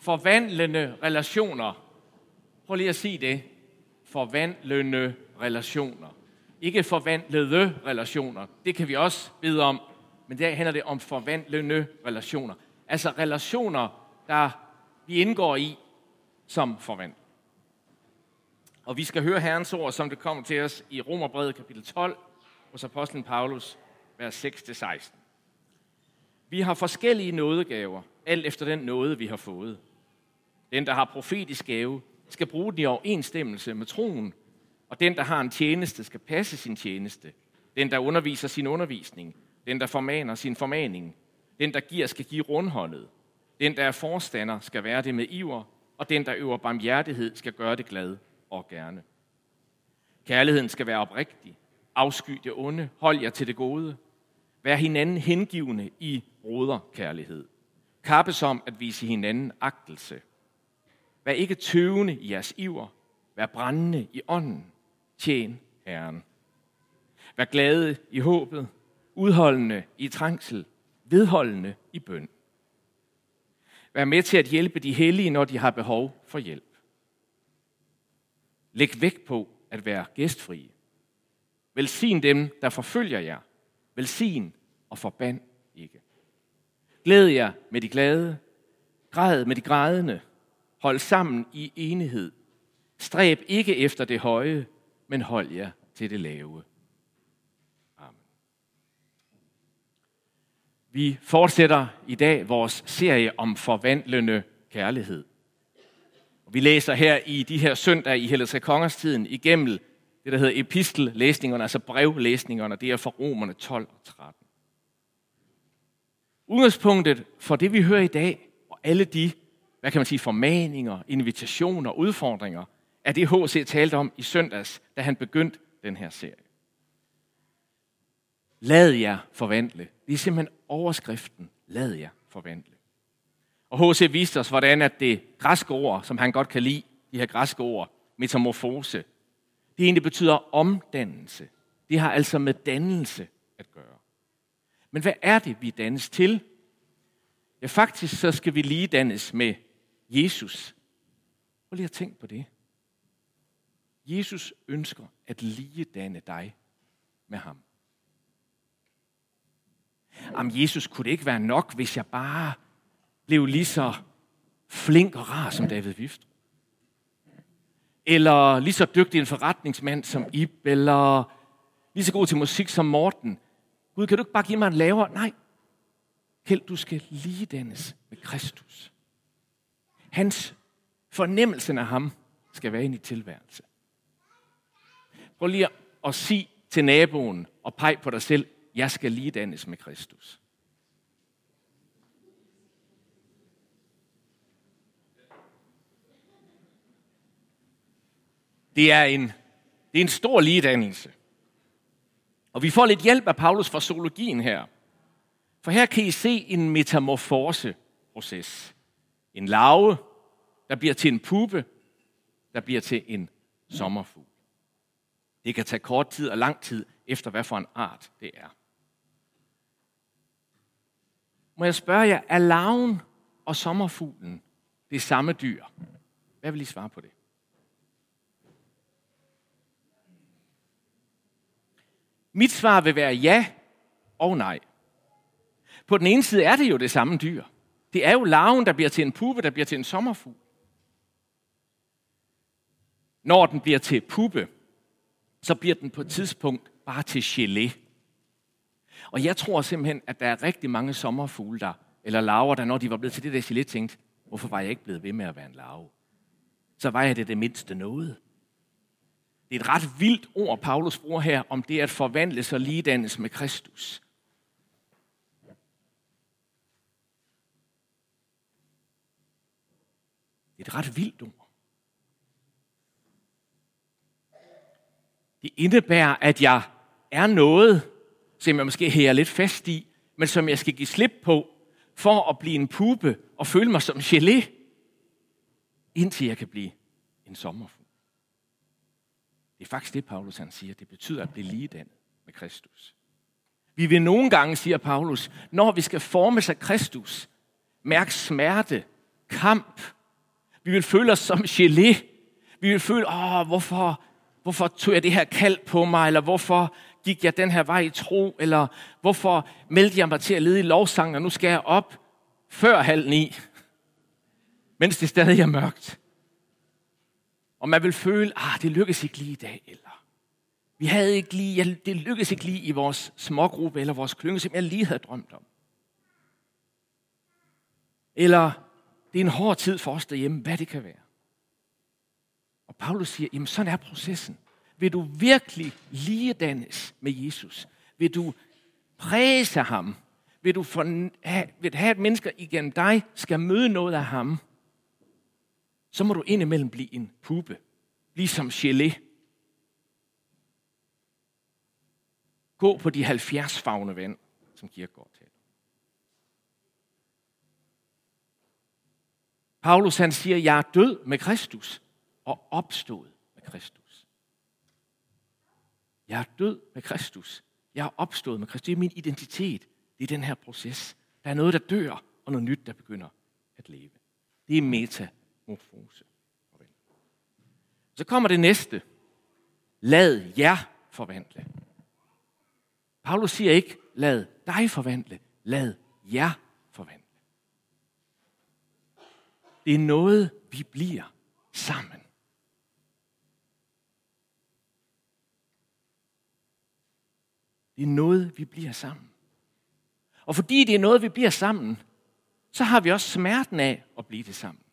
Forvandlende relationer. Prøv lige at sige det. Forvandlende relationer. Ikke forvandlede relationer. Det kan vi også bede om. Men der handler det om forvandlende relationer. Altså relationer, der vi indgår i som forvandler. Og vi skal høre Herrens ord, som det kommer til os i Romerbrevet kapitel 12, hos apostlen Paulus, vers 6-16. Vi har forskellige nådegaver, alt efter den nåde, vi har fået. Den, der har profetisk gave, skal bruge den i overensstemmelse med troen, og den, der har en tjeneste, skal passe sin tjeneste. Den, der underviser sin undervisning, den, der formaner sin formaning, den, der giver, skal give rundhåndet. Den, der er forstander, skal være det med iver, og den, der øver barmhjertighed, skal gøre det glad og gerne. Kærligheden skal være oprigtig. Afsky det onde. Hold jer til det gode. Vær hinanden hengivende i broderkærlighed. Kappes om at vise hinanden agtelse. Vær ikke tøvende i jeres iver. Vær brændende i ånden. Tjen Herren. Vær glade i håbet. Udholdende i trængsel. Vedholdende i bøn. Vær med til at hjælpe de hellige, når de har behov for hjælp. Læg vægt på at være gæstfrie. Velsign dem, der forfølger jer. Velsign og forband ikke. Glæd jer med de glade. Græd med de grædende. Hold sammen i enighed. Stræb ikke efter det høje, men hold jer til det lave. Amen. Vi fortsætter i dag vores serie om forvandlende kærlighed. Vi læser her i de her søndage i Hellige Kongers tiden igennem det, der hedder epistellæsningerne, altså brevlæsningerne, det er fra Romerne 12 og 13. Udgangspunktet for det, vi hører i dag, og alle de, hvad kan man sige, formaninger, invitationer, udfordringer, af det H.C. talte om i søndags, da han begyndte den her serie. Lad jer forvandle. Det er simpelthen overskriften. Lad jer forvandle. Og H.C. viste os, hvordan at det græske ord, som han godt kan lide, de her græske ord, metamorfose, det egentlig betyder omdannelse. Det har altså med dannelse at gøre. Men hvad er det, vi dannes til? Ja, faktisk så skal vi lige dannes med Jesus. Prøv lige at tænke på det. Jesus ønsker at lige danne dig med ham. Om Jesus, kunne det ikke være nok, hvis jeg bare blev lige så flink og rar som David Vift. Eller lige så dygtig en forretningsmand som Ib, eller lige så god til musik som Morten. Gud, kan du ikke bare give mig en lavere? Nej. Held, du skal lige dannes med Kristus. Hans fornemmelsen af ham skal være ind i tilværelse. Prøv lige at sige til naboen og pege på dig selv, jeg skal lige dannes med Kristus. Det er en, det er en stor ligedannelse. Og vi får lidt hjælp af Paulus fra zoologien her. For her kan I se en metamorfoseproces. En larve, der bliver til en puppe, der bliver til en sommerfugl. Det kan tage kort tid og lang tid, efter hvad for en art det er. Må jeg spørge jer, er larven og sommerfuglen det samme dyr? Hvad vil I svare på det? Mit svar vil være ja og nej. På den ene side er det jo det samme dyr. Det er jo larven, der bliver til en puppe, der bliver til en sommerfugl. Når den bliver til puppe, så bliver den på et tidspunkt bare til gelé. Og jeg tror simpelthen, at der er rigtig mange sommerfugle, der, eller larver, der når de var blevet til det der gelé, tænkte, hvorfor var jeg ikke blevet ved med at være en larve? Så var jeg det det mindste noget. Det er et ret vildt ord, Paulus bruger her, om det at forvandle sig ligedannes med Kristus. Det er et ret vildt ord. Det indebærer, at jeg er noget, som jeg måske hæger lidt fast i, men som jeg skal give slip på, for at blive en puppe og føle mig som gelé, indtil jeg kan blive en sommerfugl. Det er faktisk det, Paulus han siger. Det betyder at blive ligedannet med Kristus. Vi vil nogle gange, siger Paulus, når vi skal formes af Kristus, mærke smerte, kamp. Vi vil føle os som gelé. Vi vil føle, åh, hvorfor, hvorfor tog jeg det her kald på mig, eller hvorfor gik jeg den her vej i tro, eller hvorfor meldte jeg mig til at lede i lovsang, og nu skal jeg op før halv ni, mens det stadig er mørkt. Og man vil føle, ah, det lykkes ikke lige i dag, eller vi havde ikke lige, ja, det lykkedes ikke lige i vores smågruppe eller vores klynge, som jeg lige havde drømt om. Eller det er en hård tid for os derhjemme, hvad det kan være. Og Paulus siger, jamen sådan er processen. Vil du virkelig ligedannes med Jesus? Vil du præse ham? Vil du for, have, vil have, at mennesker igennem dig skal møde noget af ham? Så må du indimellem blive en puppe. Ligesom gelé. Gå på de 70 fagne vand, som Kierkegaard taler. Paulus han siger, jeg er død med Kristus og opstået med Kristus. Jeg er død med Kristus. Jeg er opstået med Kristus. Det er min identitet. Det er den her proces. Der er noget, der dør, og noget nyt, der begynder at leve. Det er metamorfose. Så kommer det næste. Lad jer forvandle. Paulus siger ikke, lad dig forvandle, lad jer forvandle. Det er noget, vi bliver sammen. Det er noget, vi bliver sammen. Og fordi det er noget, vi bliver sammen, så har vi også smerten af at blive det sammen.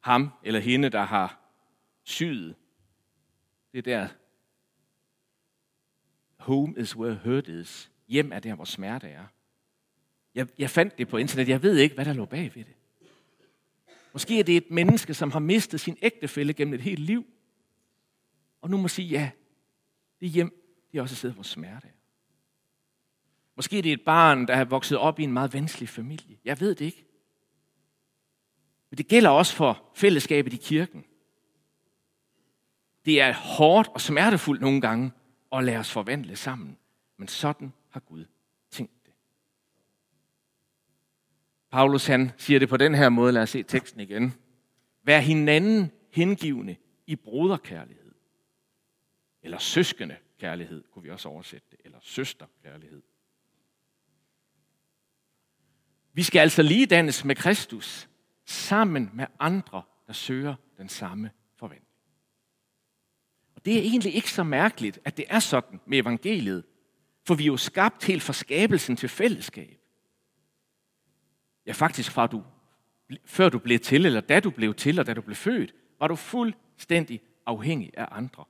Ham eller hende, der har syet, det der, home is where hurt is. Hjem er der, hvor smerte er. Jeg, jeg fandt det på internet. Jeg ved ikke, hvad der lå bag ved det. Måske er det et menneske, som har mistet sin ægtefælle gennem et helt liv. Og nu må sige, ja, det hjem, det er også et sted, hvor smerte er. Måske er det et barn, der har vokset op i en meget vanskelig familie. Jeg ved det ikke. Men det gælder også for fællesskabet i kirken. Det er hårdt og smertefuldt nogle gange at lade os forvandle sammen. Men sådan har Gud tænkt det. Paulus han siger det på den her måde. Lad os se teksten igen. Vær hinanden hengivende i broderkærlighed. Eller søskende kærlighed, kunne vi også oversætte det. Eller søsterkærlighed. Vi skal altså lige dannes med Kristus, sammen med andre, der søger den samme forventning. Og det er egentlig ikke så mærkeligt, at det er sådan med evangeliet, for vi er jo skabt helt fra skabelsen til fællesskab. Ja, faktisk fra du, før du blev til, eller da du blev til, og da du blev født, var du fuldstændig afhængig af andre.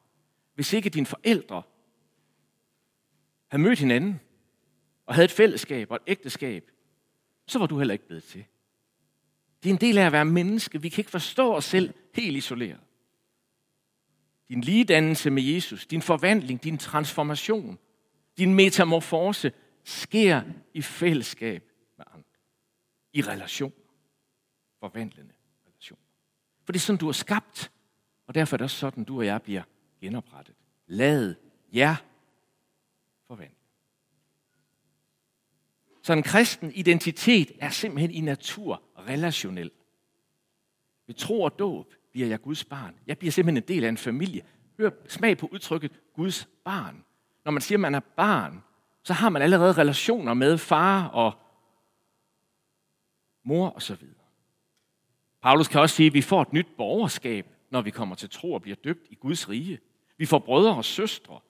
Hvis ikke dine forældre havde mødt hinanden, og havde et fællesskab og et ægteskab, så var du heller ikke blevet til. Det er en del af at være menneske. Vi kan ikke forstå os selv helt isoleret. Din ligedannelse med Jesus, din forvandling, din transformation, din metamorfose sker i fællesskab. I relation. Forvandlende relation. For det er sådan, du er skabt. Og derfor er det også sådan, du og jeg bliver genoprettet. Lad jer forvandle. Så en kristen identitet er simpelthen i natur relationel. Ved tro og dåb bliver jeg Guds barn. Jeg bliver simpelthen en del af en familie. Hør smag på udtrykket Guds barn. Når man siger, at man er barn, så har man allerede relationer med far og mor og så videre. Paulus kan også sige, at vi får et nyt borgerskab, når vi kommer til tro og bliver døbt i Guds rige. Vi får brødre og søstre.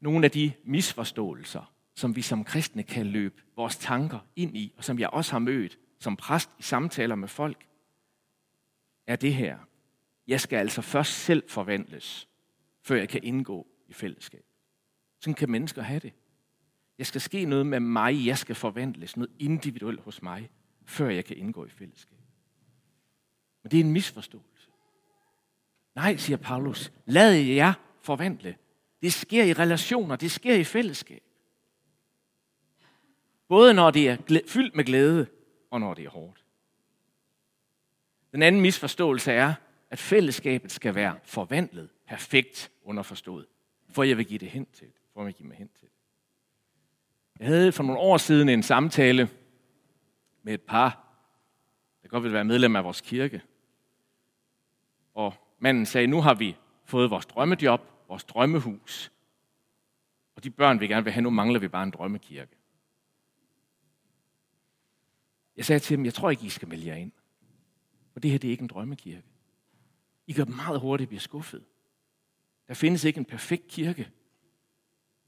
Nogle af de misforståelser, som vi som kristne kan løbe vores tanker ind i, og som jeg også har mødt som præst i samtaler med folk, er det her. Jeg skal altså først selv forvandles, før jeg kan indgå i fællesskab. Sådan kan mennesker have det. Jeg skal ske noget med mig, jeg skal forvandles, noget individuelt hos mig, før jeg kan indgå i fællesskab. Men det er en misforståelse. Nej, siger Paulus, lad jer forvandle. Det sker i relationer, det sker i fællesskab. Både når det er fyldt med glæde, og når det er hårdt. Den anden misforståelse er, at fællesskabet skal være forvandlet, perfekt underforstået, for jeg vil give det hen til for jeg vil give mig hen til jeg havde for nogle år siden en samtale med et par, der godt ville være medlem af vores kirke. Og manden sagde, nu har vi fået vores drømmejob, vores drømmehus, og de børn, vi gerne vil have, nu mangler vi bare en drømmekirke. Jeg sagde til dem, jeg tror ikke, I skal melde jer ind. For det her, det er ikke en drømmekirke. I gør meget hurtigt bliver skuffet. Der findes ikke en perfekt kirke.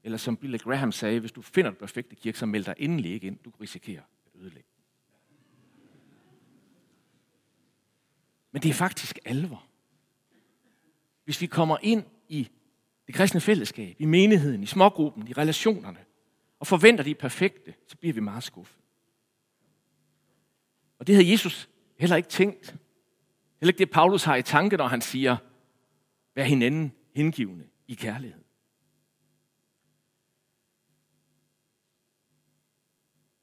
Eller som Billy Graham sagde, hvis du finder den perfekte kirke, så meld dig endelig ikke ind. Du risikerer at ødelægge. Men det er faktisk alvor. Hvis vi kommer ind i det kristne fællesskab, i menigheden, i smågruppen, i relationerne, og forventer de perfekte, så bliver vi meget skuffet. Og det havde Jesus heller ikke tænkt. Heller ikke det, Paulus har i tanke, når han siger, vær hinanden hengivende i kærlighed.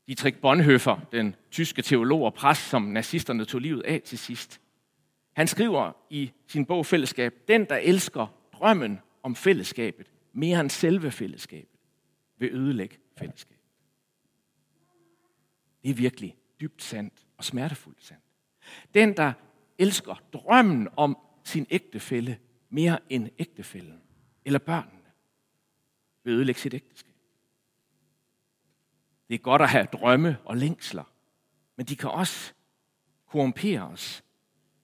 Dietrich Bonhoeffer, den tyske teolog og præst, som nazisterne tog livet af til sidst, han skriver i sin bog Fællesskab, den, der elsker drømmen om fællesskabet mere end selve fællesskabet, vil ødelægge fællesskabet. Det er virkelig dybt sandt og smertefuldt sandt. Den, der elsker drømmen om sin ægtefælle mere end ægtefællen eller børnene, vil ødelægge sit ægteskab. Det er godt at have drømme og længsler, men de kan også korrumpere os,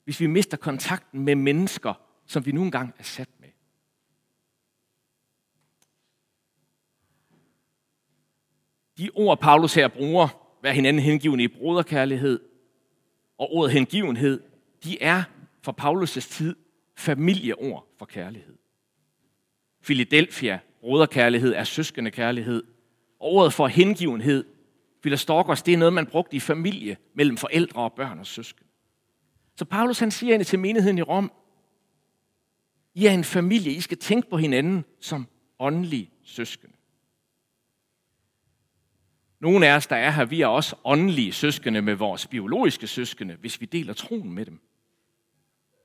hvis vi mister kontakten med mennesker, som vi nu engang er sat med. De ord, Paulus her bruger, vær hinanden hengivende i broderkærlighed, og ordet hengivenhed, de er fra Paulus' tid familieord for kærlighed. Philadelphia, broderkærlighed, er søskende kærlighed. Ordet for hengivenhed, Philostorkos, det er noget, man brugte i familie mellem forældre og børn og søskende. Så Paulus han siger til menigheden i Rom, I er en familie, I skal tænke på hinanden som åndelige søskende. Nogle af os, der er her, vi er også åndelige søskende med vores biologiske søskende, hvis vi deler troen med dem.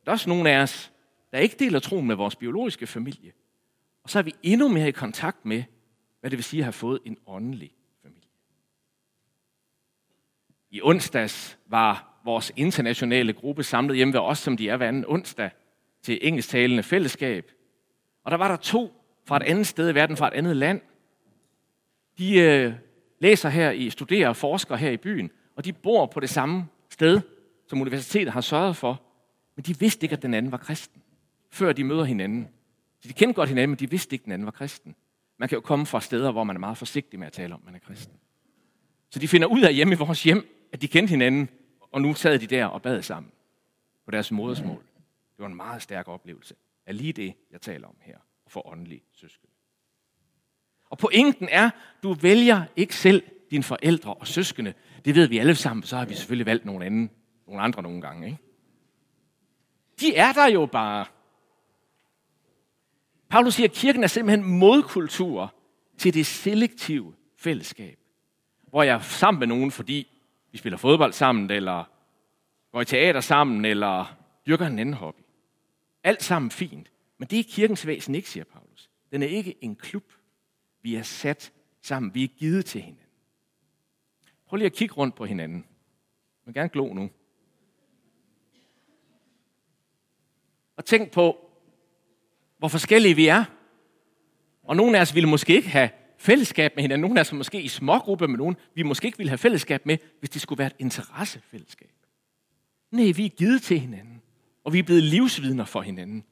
Der er også nogle af os, der ikke deler troen med vores biologiske familie. Og så er vi endnu mere i kontakt med, hvad det vil sige at have fået en åndelig familie. I onsdags var vores internationale gruppe samlet hjemme ved os, som de er hver anden onsdag, til engelsktalende fællesskab. Og der var der to fra et andet sted i verden, fra et andet land. De øh, læser her i, studerer og forsker her i byen, og de bor på det samme sted, som universitetet har sørget for. Men de vidste ikke, at den anden var kristen, før de møder hinanden. Så de kendte godt hinanden, men de vidste ikke, at den anden var kristen. Man kan jo komme fra steder, hvor man er meget forsigtig med at tale om, at man er kristen. Så de finder ud af hjemme i vores hjem, at de kendte hinanden, og nu sad de der og bad sammen på deres modersmål. Det var en meget stærk oplevelse af lige det, jeg taler om her, for åndelige søskende. Og pointen er, du vælger ikke selv dine forældre og søskende. Det ved vi alle sammen, så har vi selvfølgelig valgt nogle, anden, nogle andre nogle gange. Ikke? De er der jo bare. Paulus siger, at kirken er simpelthen modkultur til det selektive fællesskab. Hvor jeg er sammen med nogen, fordi vi spiller fodbold sammen, eller går i teater sammen, eller dyrker en anden hobby. Alt sammen fint. Men det er kirkens væsen ikke, siger Paulus. Den er ikke en klub. Vi er sat sammen. Vi er givet til hinanden. Prøv lige at kigge rundt på hinanden. Jeg vil gerne glo nu. Og tænk på, hvor forskellige vi er. Og nogle af os ville måske ikke have fællesskab med hinanden. Nogle af os måske i smågrupper med nogen, vi måske ikke ville have fællesskab med, hvis det skulle være et interessefællesskab. Nej, vi er givet til hinanden. Og vi er blevet livsvidner for hinanden,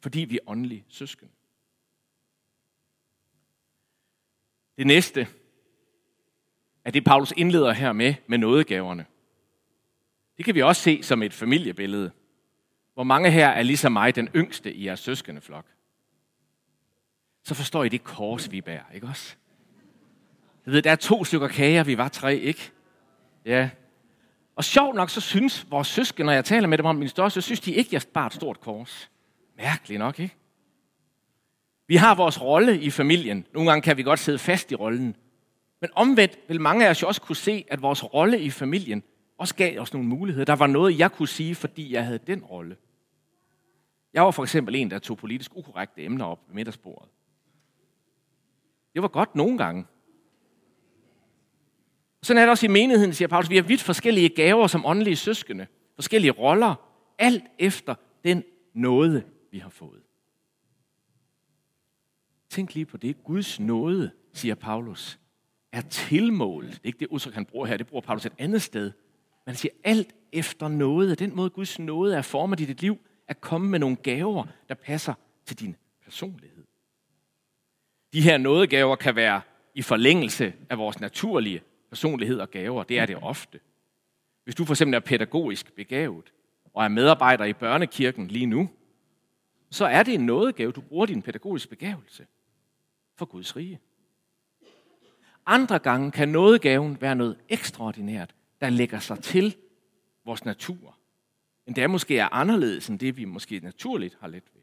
fordi vi er åndelige søsken. Det næste er det, Paulus indleder her med, med nådegaverne. Det kan vi også se som et familiebillede. Hvor mange her er ligesom mig den yngste i jeres søskende flok. Så forstår I det kors, vi bærer, ikke også? Jeg ved, der er to stykker kager, vi var tre, ikke? Ja. Og sjovt nok, så synes vores søskende, når jeg taler med dem om min største, så synes de ikke, jeg bare et stort kors. Mærkeligt nok, ikke? Vi har vores rolle i familien. Nogle gange kan vi godt sidde fast i rollen. Men omvendt vil mange af os jo også kunne se, at vores rolle i familien også gav os nogle muligheder. Der var noget, jeg kunne sige, fordi jeg havde den rolle. Jeg var for eksempel en, der tog politisk ukorrekte emner op ved middagsbordet. Det var godt nogle gange. Sådan er det også i menigheden, siger Paulus. Vi har vidt forskellige gaver som åndelige søskende. Forskellige roller. Alt efter den nåde, vi har fået. Tænk lige på det. Guds nåde, siger Paulus, er tilmålet. Det er ikke det udtryk, han bruger her. Det bruger Paulus et andet sted. Man siger alt efter nåde. Den måde, Guds nåde er formet i dit liv, er komme med nogle gaver, der passer til din personlighed. De her nådegaver kan være i forlængelse af vores naturlige personlighed og gaver. Det er det ofte. Hvis du for eksempel er pædagogisk begavet og er medarbejder i børnekirken lige nu, så er det en nådegave, du bruger din pædagogiske begavelse for Guds rige. Andre gange kan nådegaven være noget ekstraordinært, der lægger sig til vores natur. Men det måske er anderledes end det, vi måske naturligt har let ved.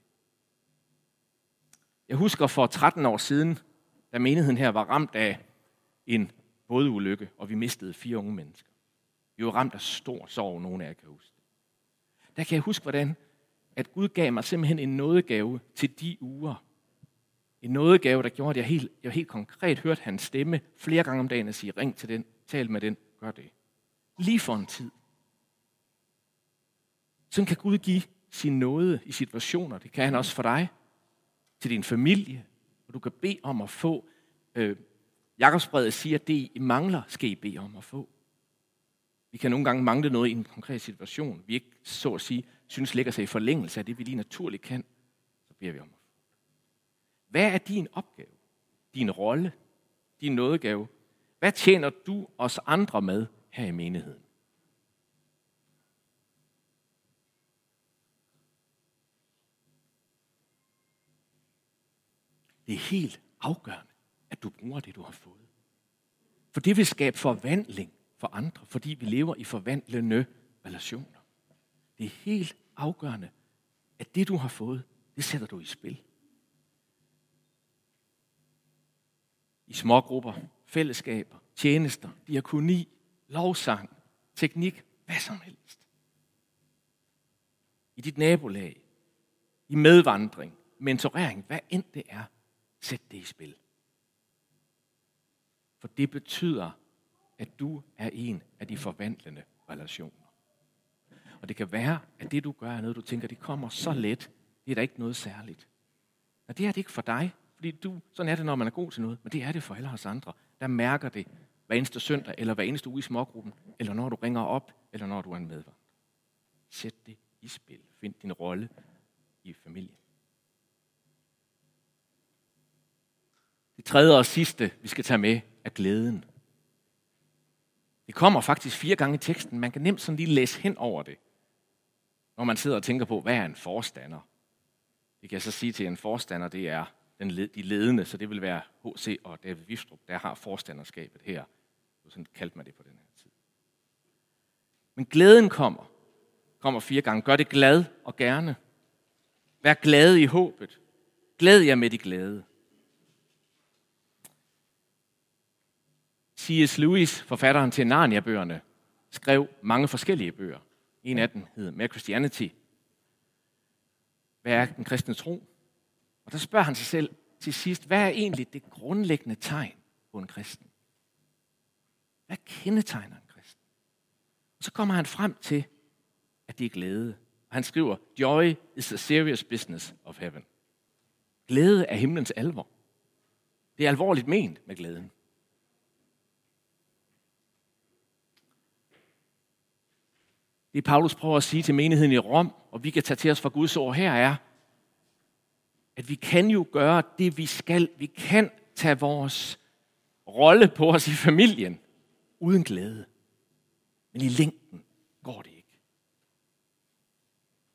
Jeg husker for 13 år siden, da menigheden her var ramt af en bådeulykke, og vi mistede fire unge mennesker. Vi var ramt af stor sorg, nogen af jer kan huske. Der kan jeg huske, hvordan at Gud gav mig simpelthen en nådegave til de uger. En nådegave, der gjorde, at jeg helt, jeg helt konkret hørte hans stemme flere gange om dagen og sige, ring til den, tal med den, gør det. Lige for en tid. Sådan kan Gud give sin nåde i situationer. Det kan han også for dig, til din familie, og du kan bede om at få. Øh, Jakobsbrevet siger, at det I mangler, skal I bede om at få. Vi kan nogle gange mangle noget i en konkret situation. Vi ikke, så at sige, synes ligger sig i forlængelse af det, vi lige naturligt kan. Så beder vi om at få. Hvad er din opgave? Din rolle? Din nådegave? Hvad tjener du os andre med her i menigheden? Det er helt afgørende, at du bruger det, du har fået. For det vil skabe forvandling for andre, fordi vi lever i forvandlende relationer. Det er helt afgørende, at det, du har fået, det sætter du i spil. I smågrupper, fællesskaber, tjenester, diakoni, lovsang, teknik, hvad som helst. I dit nabolag, i medvandring, mentorering, hvad end det er, sæt det i spil. For det betyder, at du er en af de forvandlende relationer. Og det kan være, at det du gør er noget, du tænker, det kommer så let. Det er da ikke noget særligt. Og det er det ikke for dig, fordi du, sådan er det, når man er god til noget, men det er det for alle os andre. Der mærker det hver eneste søndag, eller hver eneste uge i smågruppen, eller når du ringer op, eller når du er en medvandrer. Sæt det i spil. Find din rolle i familien. Det tredje og sidste, vi skal tage med, er glæden. Det kommer faktisk fire gange i teksten. Man kan nemt sådan lige læse hen over det, når man sidder og tænker på, hvad er en forstander? Det kan jeg så sige til en forstander, det er den, de ledende, så det vil være H.C. og David Vistrup, der har forstanderskabet her. Sådan kaldte man det på den her tid. Men glæden kommer. Kommer fire gange. Gør det glad og gerne. Vær glad i håbet. Glæd jer med de glade. C.S. Lewis, forfatteren til Narnia-bøgerne, skrev mange forskellige bøger. En af dem hed Mere Christianity. Hvad er den kristne tro? Og der spørger han sig selv til sidst, hvad er egentlig det grundlæggende tegn på en kristen? Hvad kendetegner en kristen? Og så kommer han frem til, at det er glæde. Og han skriver, Joy is the serious business of heaven. Glæde er himlens alvor. Det er alvorligt ment med glæden. Det Paulus prøver at sige til menigheden i Rom, og vi kan tage til os fra Guds ord her, er, at vi kan jo gøre det, vi skal. Vi kan tage vores rolle på os i familien uden glæde. Men i længden går det ikke.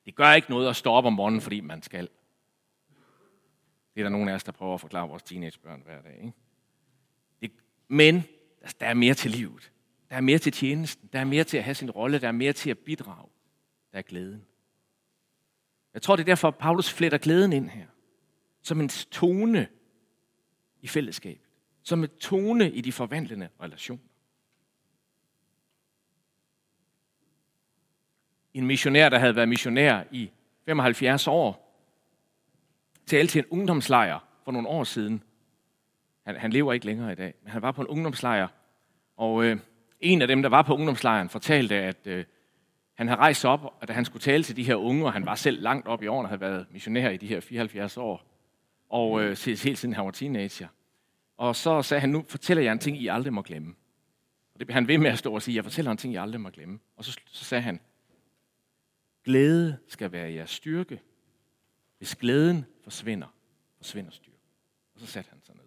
Det gør ikke noget at stå op om morgenen, fordi man skal. Det er der nogen af os, der prøver at forklare vores teenagebørn hver dag. Ikke? Det, men der er mere til livet. Der er mere til tjenesten. Der er mere til at have sin rolle. Der er mere til at bidrage. Der er glæden. Jeg tror, det er derfor, at Paulus fletter glæden ind her. Som en tone i fællesskabet. Som en tone i de forvandlende relationer. En missionær, der havde været missionær i 75 år, talte til en ungdomslejr for nogle år siden. Han, han lever ikke længere i dag, men han var på en ungdomslejr, og øh, en af dem, der var på ungdomslejren, fortalte, at øh, han havde rejst op, og da han skulle tale til de her unge, og han var selv langt op i årene, havde været missionær i de her 74 år, og øh, helt siden han var teenager. Og så sagde han, nu fortæller jeg en ting, I aldrig må glemme. Og det blev han ved med at stå og sige, jeg fortæller en ting, I aldrig må glemme. Og så, så sagde han, glæde skal være jeres styrke. Hvis glæden forsvinder, forsvinder styrke. Og så satte han sig ned.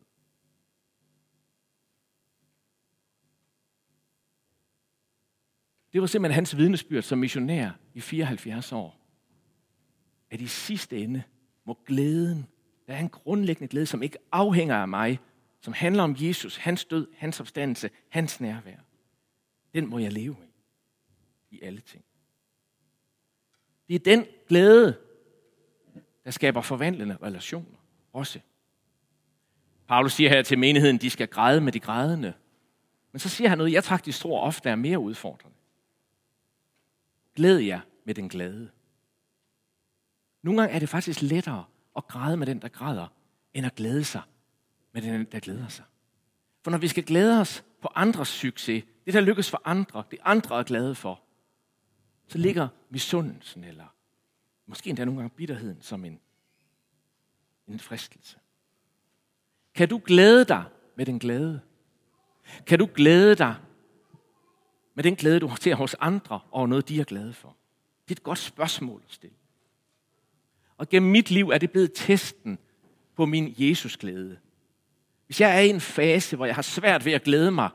Det var simpelthen hans vidnesbyrd som missionær i 74 år. At i sidste ende må glæden, der er en grundlæggende glæde, som ikke afhænger af mig, som handler om Jesus, hans død, hans opstandelse, hans nærvær. Den må jeg leve i. I alle ting. Det er den glæde, der skaber forvandlende relationer også. Paulus siger her til menigheden, de skal græde med de grædende. Men så siger han noget, jeg faktisk tror ofte er mere udfordrende. Glæd jer med den glade. Nogle gange er det faktisk lettere at græde med den, der græder, end at glæde sig med den, der glæder sig. For når vi skal glæde os på andres succes, det der lykkes for andre, det andre er glade for, så ligger misundelsen, eller måske endda nogle gange bitterheden, som en, en fristelse. Kan du glæde dig med den glade? Kan du glæde dig med den glæde, du ser hos andre over noget, de er glade for? Det er et godt spørgsmål at stille. Og gennem mit liv er det blevet testen på min Jesusglæde. Hvis jeg er i en fase, hvor jeg har svært ved at glæde mig,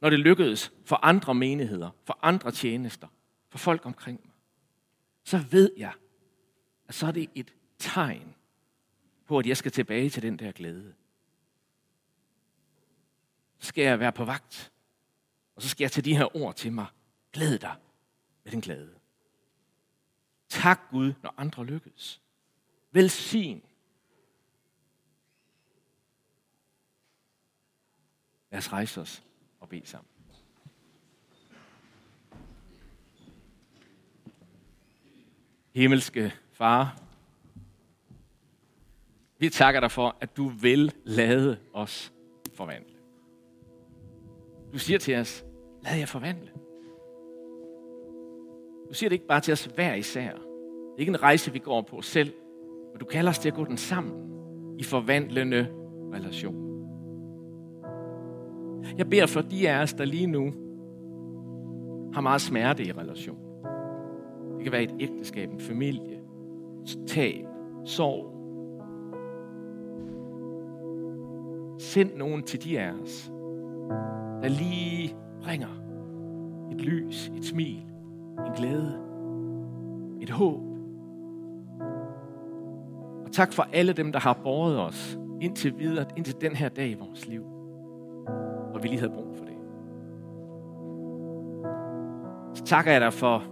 når det lykkedes for andre menigheder, for andre tjenester, for folk omkring mig, så ved jeg, at så er det et tegn på, at jeg skal tilbage til den der glæde. Så skal jeg være på vagt, og så skal jeg tage de her ord til mig. Glæd dig med den glæde. Tak Gud, når andre lykkes. Velsign. Lad os rejse os og bede sammen. Himmelske Far, vi takker dig for, at du vil lade os forvandle. Du siger til os, lad jer forvandle. Du siger det ikke bare til os hver især. Det er ikke en rejse, vi går på selv, men du kalder os til at gå den sammen i forvandlende relationer. Jeg beder for de af os, der lige nu har meget smerte i relation. Det kan være et ægteskab, en familie, tab, sorg. Send nogen til de af os, der lige bringer et lys, et smil, en glæde, et håb. Og tak for alle dem, der har båret os indtil videre, indtil den her dag i vores liv, Og vi lige havde brug for det. Så takker jeg dig for,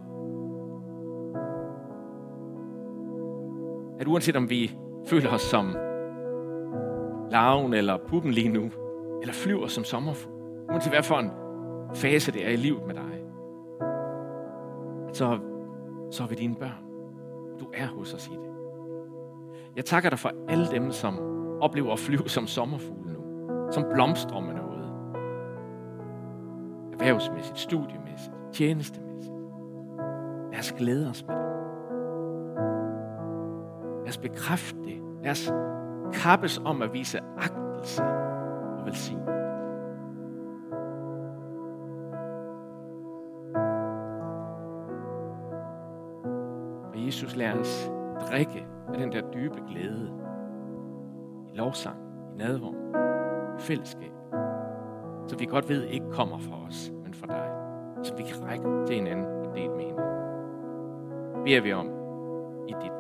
at uanset om vi føler os som larven eller puppen lige nu, eller flyver som sommerfugl, uanset hvad for en fase det er i livet med dig, så, så er vi dine børn. Du er hos os i det. Jeg takker dig for alle dem, som oplever at flyve som sommerfugle nu. Som blomstrer med noget. Erhvervsmæssigt, studiemæssigt, tjenestemæssigt. Lad os glæde os med det. Lad os bekræfte det. Lad os kappes om at vise agtelse og velsignelse. Jesus, lad os drikke af den der dybe glæde i lovsang, i nadvånd, i fællesskab, så vi godt ved ikke kommer fra os, men fra dig. Så vi kan række til hinanden og dele med hinanden. Beder vi om i dit